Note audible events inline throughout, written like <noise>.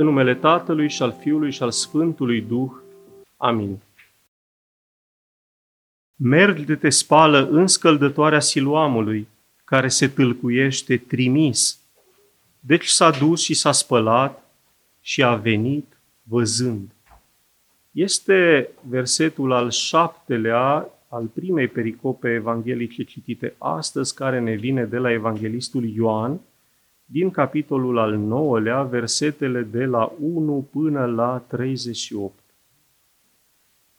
În numele Tatălui și al Fiului și al Sfântului Duh. Amin. Merg de te spală în scăldătoarea siluamului, care se tâlcuiește trimis. Deci s-a dus și s-a spălat și a venit văzând. Este versetul al șaptelea al primei pericope evanghelice citite astăzi, care ne vine de la evanghelistul Ioan, din capitolul al 9-lea, versetele de la 1 până la 38.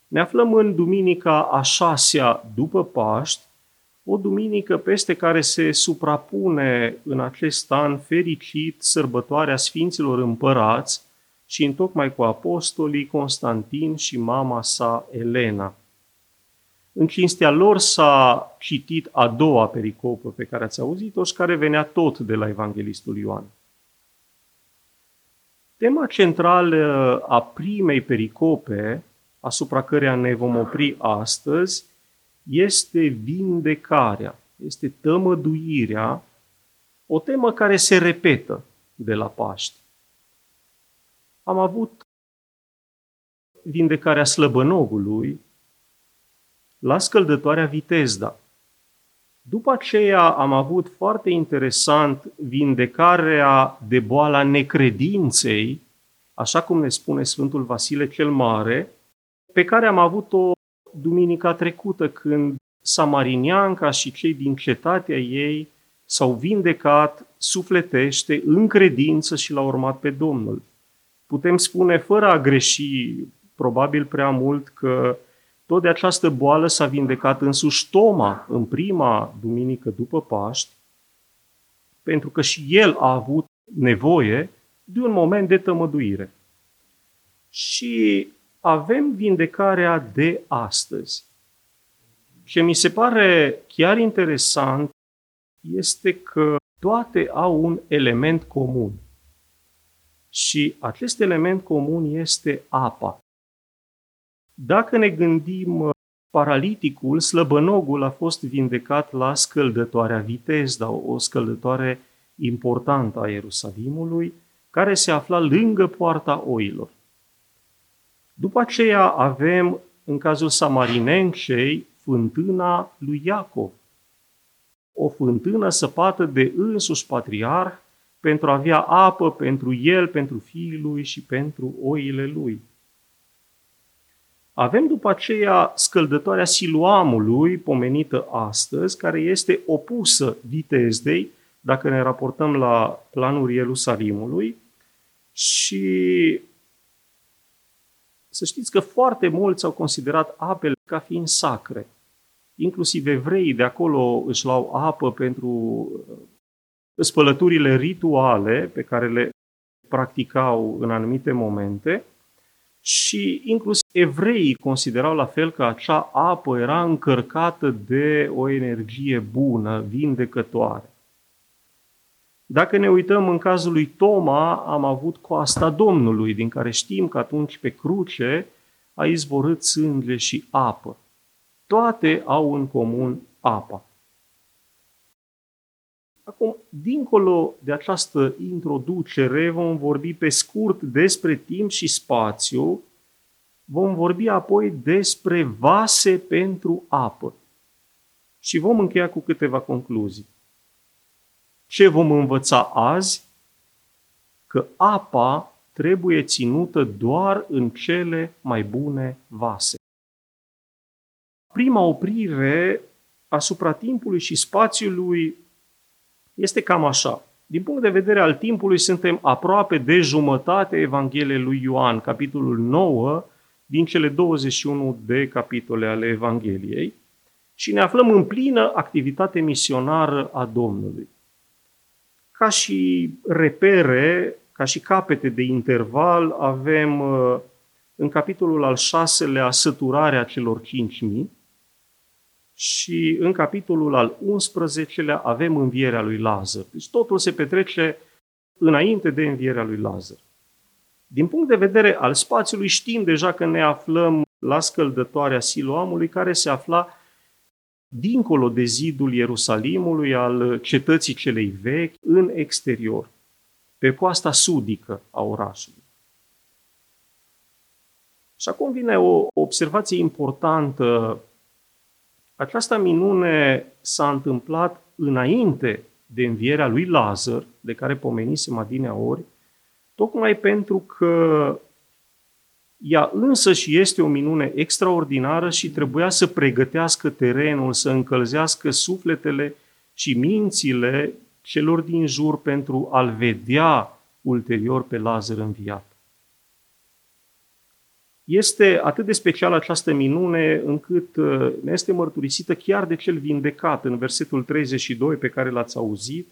Ne aflăm în duminica a șasea după Paști, o duminică peste care se suprapune în acest an fericit sărbătoarea Sfinților Împărați și întocmai cu apostolii Constantin și mama sa Elena. În cinstea lor s-a citit a doua pericopă pe care ați auzit-o și care venea tot de la Evanghelistul Ioan. Tema centrală a primei pericope, asupra căreia ne vom opri astăzi, este vindecarea, este tămăduirea, o temă care se repetă de la Paște. Am avut vindecarea slăbănogului, la scăldătoarea Vitezda. După aceea am avut foarte interesant vindecarea de boala necredinței, așa cum ne spune Sfântul Vasile cel Mare, pe care am avut-o duminica trecută, când Samarinianca și cei din cetatea ei s-au vindecat sufletește, în credință și l-au urmat pe Domnul. Putem spune, fără a greși probabil prea mult, că tot de această boală s-a vindecat însuși Toma în prima duminică după Paști, pentru că și el a avut nevoie de un moment de tămăduire. Și avem vindecarea de astăzi. Ce mi se pare chiar interesant este că toate au un element comun. Și acest element comun este apa. Dacă ne gândim, uh, paraliticul, slăbănogul a fost vindecat la scăldătoarea Vitezda, o scăldătoare importantă a Ierusalimului, care se afla lângă poarta oilor. După aceea avem, în cazul Samarinencei, fântâna lui Iacov. O fântână săpată de însuși patriarh pentru a avea apă pentru el, pentru fiul lui și pentru oile lui. Avem după aceea scăldătoarea siluamului, pomenită astăzi, care este opusă vitezdei, dacă ne raportăm la planul Ierusalimului, și să știți că foarte mulți au considerat apele ca fiind sacre. Inclusiv evreii de acolo își luau apă pentru uh, spălăturile rituale pe care le practicau în anumite momente și inclusiv evreii considerau la fel că acea apă era încărcată de o energie bună, vindecătoare. Dacă ne uităm în cazul lui Toma, am avut coasta Domnului, din care știm că atunci pe cruce a izvorât sânge și apă. Toate au în comun apa. Acum, dincolo de această introducere, vom vorbi pe scurt despre timp și spațiu, vom vorbi apoi despre vase pentru apă și vom încheia cu câteva concluzii. Ce vom învăța azi? Că apa trebuie ținută doar în cele mai bune vase. Prima oprire asupra timpului și spațiului este cam așa. Din punct de vedere al timpului, suntem aproape de jumătate Evangheliei lui Ioan, capitolul 9, din cele 21 de capitole ale Evangheliei, și ne aflăm în plină activitate misionară a Domnului. Ca și repere, ca și capete de interval, avem uh, în capitolul al șaselea săturarea celor cinci mii, și în capitolul al 11-lea avem învierea lui Lazar. Deci totul se petrece înainte de învierea lui Lazar. Din punct de vedere al spațiului, știm deja că ne aflăm la scăldătoarea Siloamului, care se afla dincolo de zidul Ierusalimului, al cetății celei vechi, în exterior, pe coasta sudică a orașului. Și acum vine o observație importantă. Această minune s-a întâmplat înainte de învierea lui Lazar, de care pomenisem adinea ori, tocmai pentru că ea însă și este o minune extraordinară și trebuia să pregătească terenul, să încălzească sufletele și mințile celor din jur pentru a-l vedea ulterior pe Lazar înviat. Este atât de specială această minune încât uh, ne este mărturisită chiar de cel vindecat în versetul 32 pe care l-ați auzit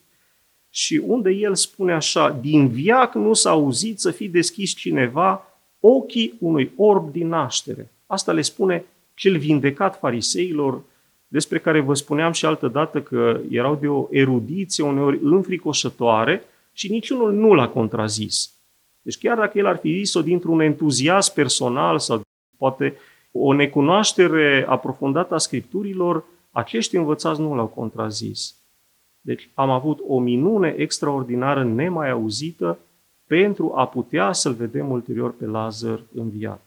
și unde el spune așa, din viac nu s-a auzit să fi deschis cineva ochii unui orb din naștere. Asta le spune cel vindecat fariseilor, despre care vă spuneam și altă dată că erau de o erudiție uneori înfricoșătoare și niciunul nu l-a contrazis. Deci chiar dacă el ar fi zis-o dintr-un entuziasm personal sau poate o necunoaștere aprofundată a Scripturilor, acești învățați nu l-au contrazis. Deci am avut o minune extraordinară nemai auzită pentru a putea să-l vedem ulterior pe Lazar înviat.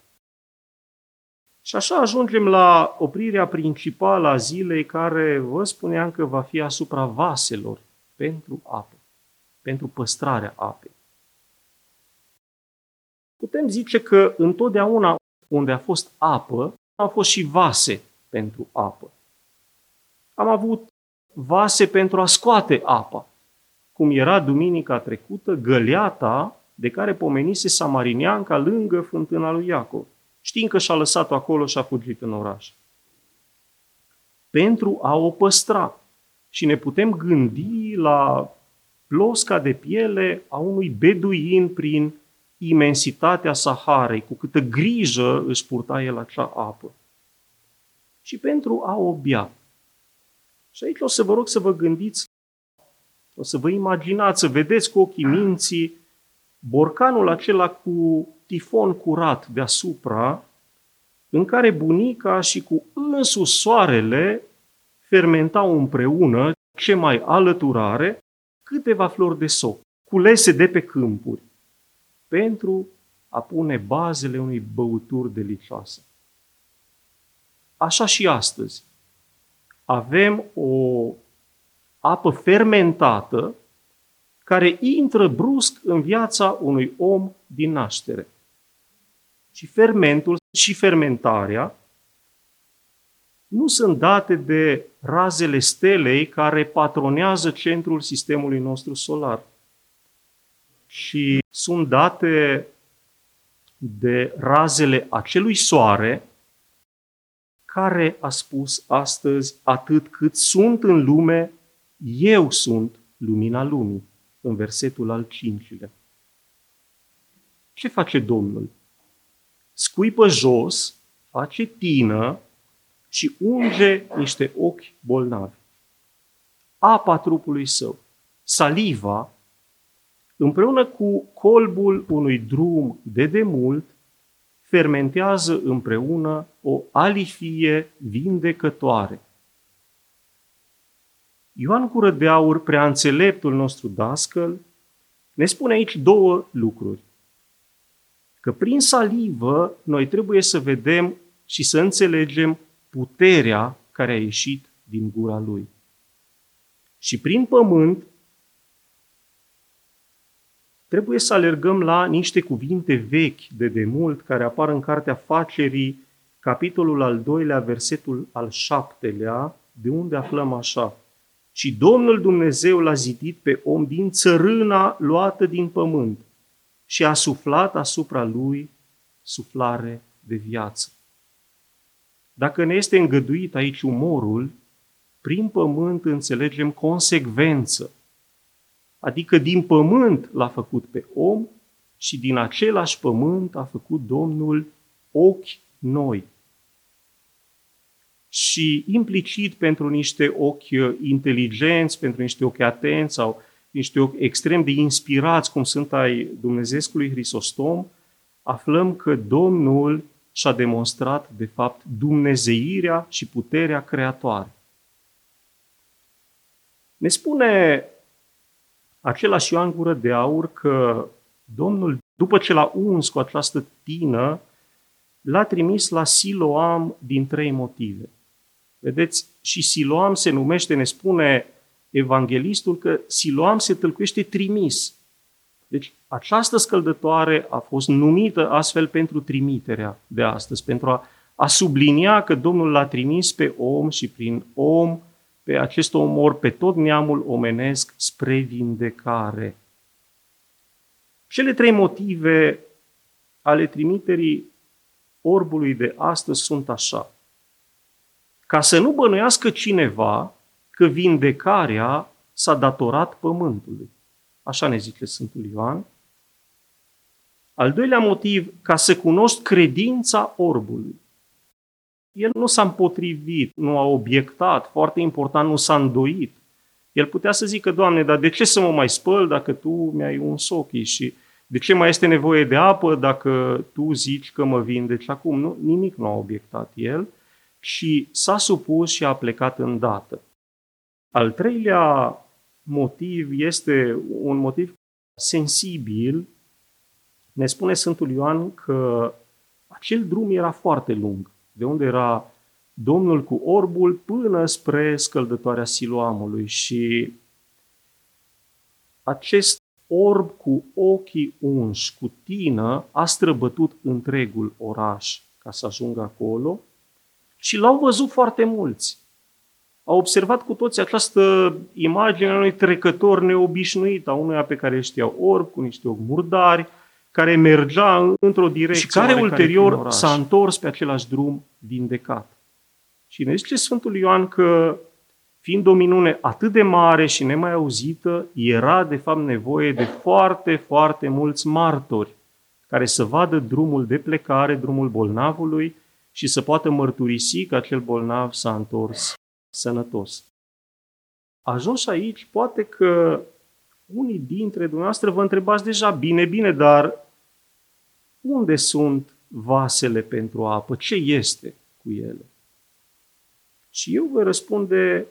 Și așa ajungem la oprirea principală a zilei care vă spuneam că va fi asupra vaselor pentru apă, pentru păstrarea apei. Putem zice că întotdeauna unde a fost apă, au fost și vase pentru apă. Am avut vase pentru a scoate apa, cum era duminica trecută găleata de care pomenise Samarineanca lângă fântâna lui Iacov, știind că și-a lăsat-o acolo și a fugit în oraș. Pentru a o păstra. Și ne putem gândi la plosca de piele a unui beduin prin imensitatea Saharei, cu câtă grijă își purta el acea apă. Și pentru a o bea. Și aici o să vă rog să vă gândiți, o să vă imaginați, să vedeți cu ochii minții borcanul acela cu tifon curat deasupra, în care bunica și cu însuși soarele fermentau împreună, ce mai alăturare, câteva flori de soc, culese de pe câmpuri, pentru a pune bazele unei băuturi delicioase. Așa și astăzi. Avem o apă fermentată care intră brusc în viața unui om din naștere. Și fermentul și fermentarea nu sunt date de razele stelei care patronează centrul sistemului nostru solar, și sunt date de razele acelui soare care a spus astăzi atât cât sunt în lume, eu sunt lumina lumii în versetul al cincilea. Ce face Domnul? Scuipă jos, face tină și unge niște ochi bolnavi. Apa trupului său, saliva, împreună cu colbul unui drum de demult, fermentează împreună o alifie vindecătoare. Ioan Cură de Aur, prea înțeleptul nostru dascăl, ne spune aici două lucruri. Că prin salivă noi trebuie să vedem și să înțelegem puterea care a ieșit din gura lui. Și prin pământ trebuie să alergăm la niște cuvinte vechi de demult care apar în Cartea Facerii, capitolul al doilea, versetul al șaptelea, de unde aflăm așa. Și Domnul Dumnezeu l-a zidit pe om din țărâna luată din pământ și a suflat asupra lui suflare de viață. Dacă ne este îngăduit aici umorul, prin pământ înțelegem consecvență. Adică din pământ l-a făcut pe om și din același pământ a făcut Domnul ochi noi și implicit pentru niște ochi inteligenți, pentru niște ochi atenți sau niște ochi extrem de inspirați, cum sunt ai Dumnezeescului Hristostom, aflăm că Domnul și-a demonstrat, de fapt, dumnezeirea și puterea creatoare. Ne spune același Ioan Gură de Aur că Domnul, după ce l-a uns cu această tină, l-a trimis la Siloam din trei motive. Vedeți, și Siloam se numește, ne spune evanghelistul, că Siloam se tâlcuiește trimis. Deci această scăldătoare a fost numită astfel pentru trimiterea de astăzi, pentru a, a sublinia că Domnul l-a trimis pe om și prin om, pe acest omor, pe tot neamul omenesc spre vindecare. Cele trei motive ale trimiterii orbului de astăzi sunt așa. Ca să nu bănuiască cineva că vindecarea s-a datorat pământului. Așa ne zice Sfântul Ioan. Al doilea motiv, ca să cunoști credința orbului. El nu s-a împotrivit, nu a obiectat, foarte important, nu s-a îndoit. El putea să zică, Doamne, dar de ce să mă mai spăl dacă Tu mi-ai un ochii și de ce mai este nevoie de apă dacă Tu zici că mă vindeci acum? Nu, nimic nu a obiectat el și s-a supus și a plecat îndată. Al treilea motiv este un motiv sensibil. Ne spune Sfântul Ioan că acel drum era foarte lung, de unde era Domnul cu orbul până spre scăldătoarea Siloamului. Și acest orb cu ochii unși, cu tină, a străbătut întregul oraș ca să ajungă acolo. Și l-au văzut foarte mulți. Au observat cu toți această imagine a unui trecător neobișnuit, a unuia pe care știau orb, cu niște ochi murdari, care mergea într-o direcție și care ulterior s-a întors pe același drum vindecat. Și ne zice Sfântul Ioan că, fiind o minune atât de mare și nemai auzită, era de fapt nevoie de foarte, foarte mulți martori care să vadă drumul de plecare, drumul bolnavului și să poată mărturisi că acel bolnav s-a întors sănătos. Ajuns aici, poate că unii dintre dumneavoastră vă întrebați deja, bine, bine, dar unde sunt vasele pentru apă? Ce este cu ele? Și eu vă răspunde,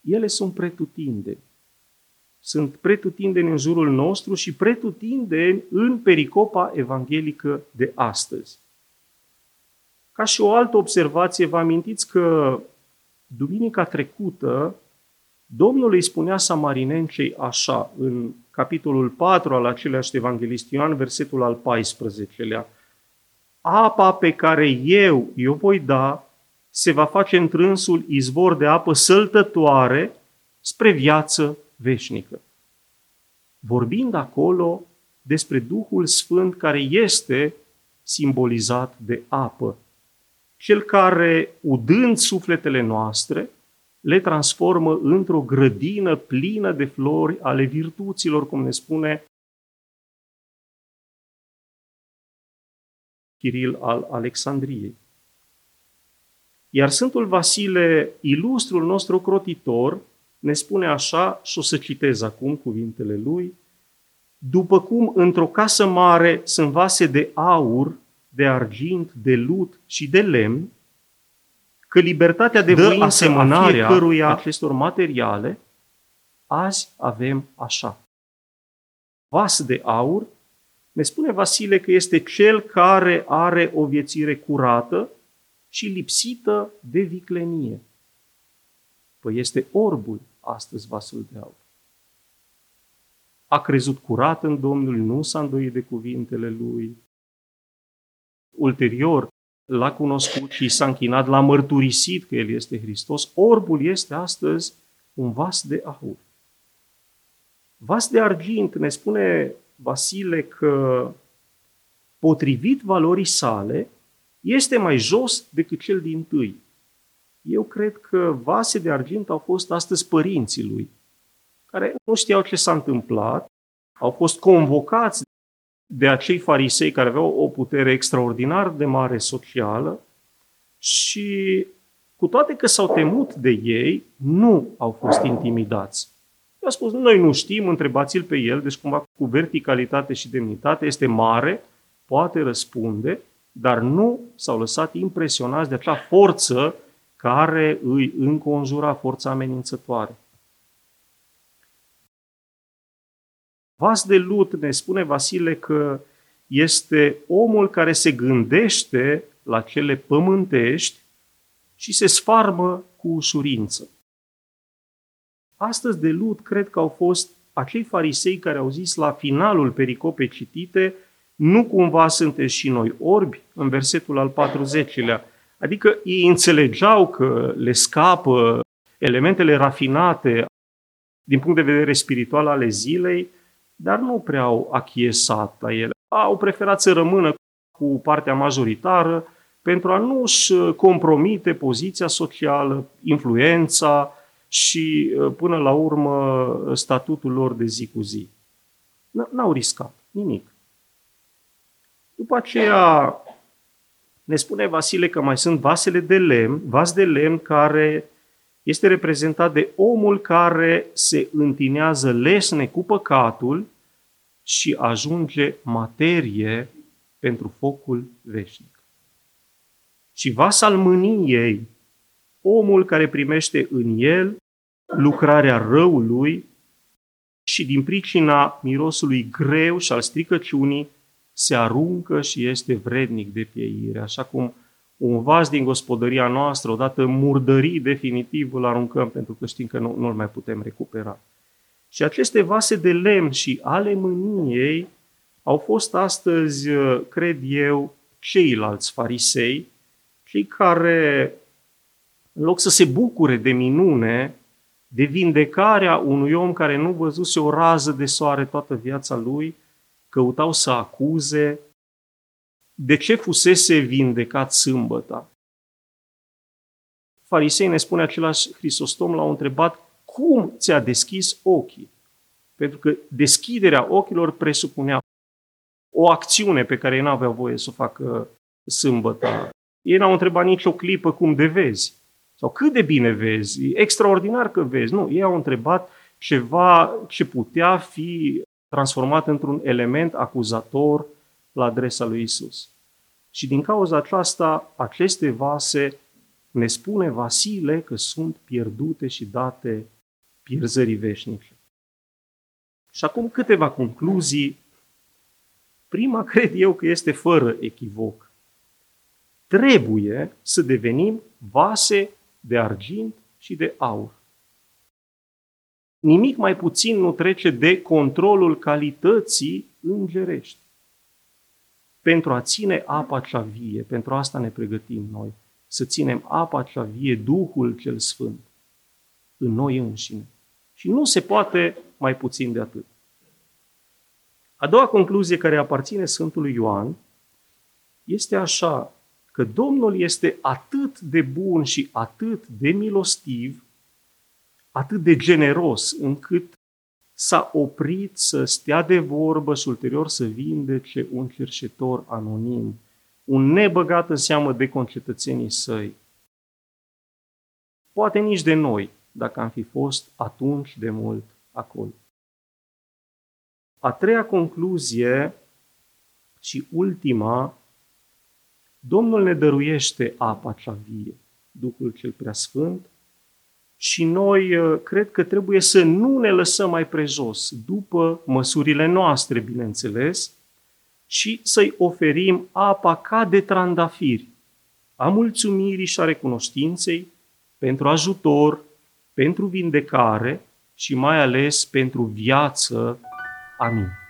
ele sunt pretutindeni. Sunt pretutindeni în jurul nostru și pretutindeni în pericopa evanghelică de astăzi. Ca și o altă observație, vă amintiți că Duminica trecută, Domnul îi spunea samarinencei așa, în capitolul 4 al aceleași evanghelist Ioan, versetul al 14-lea. Apa pe care eu o voi da se va face întrânsul izvor de apă săltătoare spre viață veșnică. Vorbind acolo despre Duhul Sfânt care este simbolizat de apă cel care, udând sufletele noastre, le transformă într-o grădină plină de flori ale virtuților, cum ne spune Chiril al Alexandriei. Iar Sfântul Vasile, ilustrul nostru crotitor, ne spune așa, și o să citez acum cuvintele lui, după cum într-o casă mare sunt vase de aur de argint, de lut și de lemn, că libertatea de voință a fiecăruia acestor materiale, azi avem așa. Vas de aur, ne spune Vasile că este cel care are o viețire curată și lipsită de viclenie. Păi este orbul astăzi vasul de aur. A crezut curat în Domnul, nu s-a îndoit de cuvintele lui, ulterior l-a cunoscut și s-a închinat, l-a mărturisit că El este Hristos, orbul este astăzi un vas de aur. Vas de argint, ne spune Vasile că potrivit valorii sale, este mai jos decât cel din tâi. Eu cred că vase de argint au fost astăzi părinții lui, care nu știau ce s-a întâmplat, au fost convocați de acei farisei care aveau o putere extraordinar de mare socială și cu toate că s-au temut de ei, nu au fost intimidați. I-a spus, noi nu știm, întrebați-l pe el, deci cumva cu verticalitate și demnitate, este mare, poate răspunde, dar nu s-au lăsat impresionați de acea forță care îi înconjura, forța amenințătoare. Vas de lut, ne spune Vasile că este omul care se gândește la cele pământești și se sfarmă cu ușurință. Astăzi de lut cred că au fost acei farisei care au zis la finalul pericopei citite, nu cumva sunteți și noi orbi, în versetul al 40-lea. Adică ei înțelegeau că le scapă elementele rafinate din punct de vedere spiritual ale zilei, dar nu prea au achiesat la ele. Au preferat să rămână cu partea majoritară pentru a nu-și compromite poziția socială, influența și, până la urmă, statutul lor de zi cu zi. N-au riscat nimic. După aceea, ne spune Vasile că mai sunt vasele de lemn, vas de lemn care este reprezentat de omul care se întinează lesne cu păcatul și ajunge materie pentru focul veșnic. Și vas al mâniei, omul care primește în el lucrarea răului și din pricina mirosului greu și al stricăciunii se aruncă și este vrednic de pieire, așa cum un vas din gospodăria noastră, odată murdării definitiv, îl aruncăm pentru că știm că nu, nu-l mai putem recupera. Și aceste vase de lemn și ale mâniei au fost astăzi, cred eu, ceilalți farisei, cei care, în loc să se bucure de minune, de vindecarea unui om care nu văzuse o rază de soare toată viața lui, căutau să acuze de ce fusese vindecat sâmbăta. Farisei ne spune același Hristostom, l-au întrebat cum ți-a deschis ochii? Pentru că deschiderea ochilor presupunea o acțiune pe care ei nu aveau voie să o facă sâmbătă. Ei n-au întrebat nicio clipă cum de vezi. Sau cât de bine vezi, e extraordinar că vezi. Nu, ei au întrebat ceva ce putea fi transformat într-un element acuzator la adresa lui Isus. Și din cauza aceasta, aceste vase, ne spune Vasile că sunt pierdute și date pierzării veșnice. Și acum câteva concluzii. Prima <laughs> cred eu că este fără echivoc. Trebuie să devenim vase de argint și de aur. Nimic mai puțin nu trece de controlul calității îngerești. Pentru a ține apa cea vie, pentru asta ne pregătim noi, să ținem apa cea vie, Duhul cel Sfânt, în noi înșine. Și nu se poate mai puțin de atât. A doua concluzie care aparține Sfântului Ioan este așa, că Domnul este atât de bun și atât de milostiv, atât de generos, încât s-a oprit să stea de vorbă și ulterior să vindece un cerșetor anonim, un nebăgat în seamă de concetățenii săi. Poate nici de noi, dacă am fi fost atunci de mult acolo. A treia concluzie și ultima, Domnul ne dăruiește apa cea vie, Duhul cel Preasfânt, și noi uh, cred că trebuie să nu ne lăsăm mai prejos, după măsurile noastre, bineînțeles, și să-i oferim apa ca de trandafiri, a mulțumirii și a recunoștinței, pentru ajutor, pentru vindecare și mai ales pentru viață. Amin.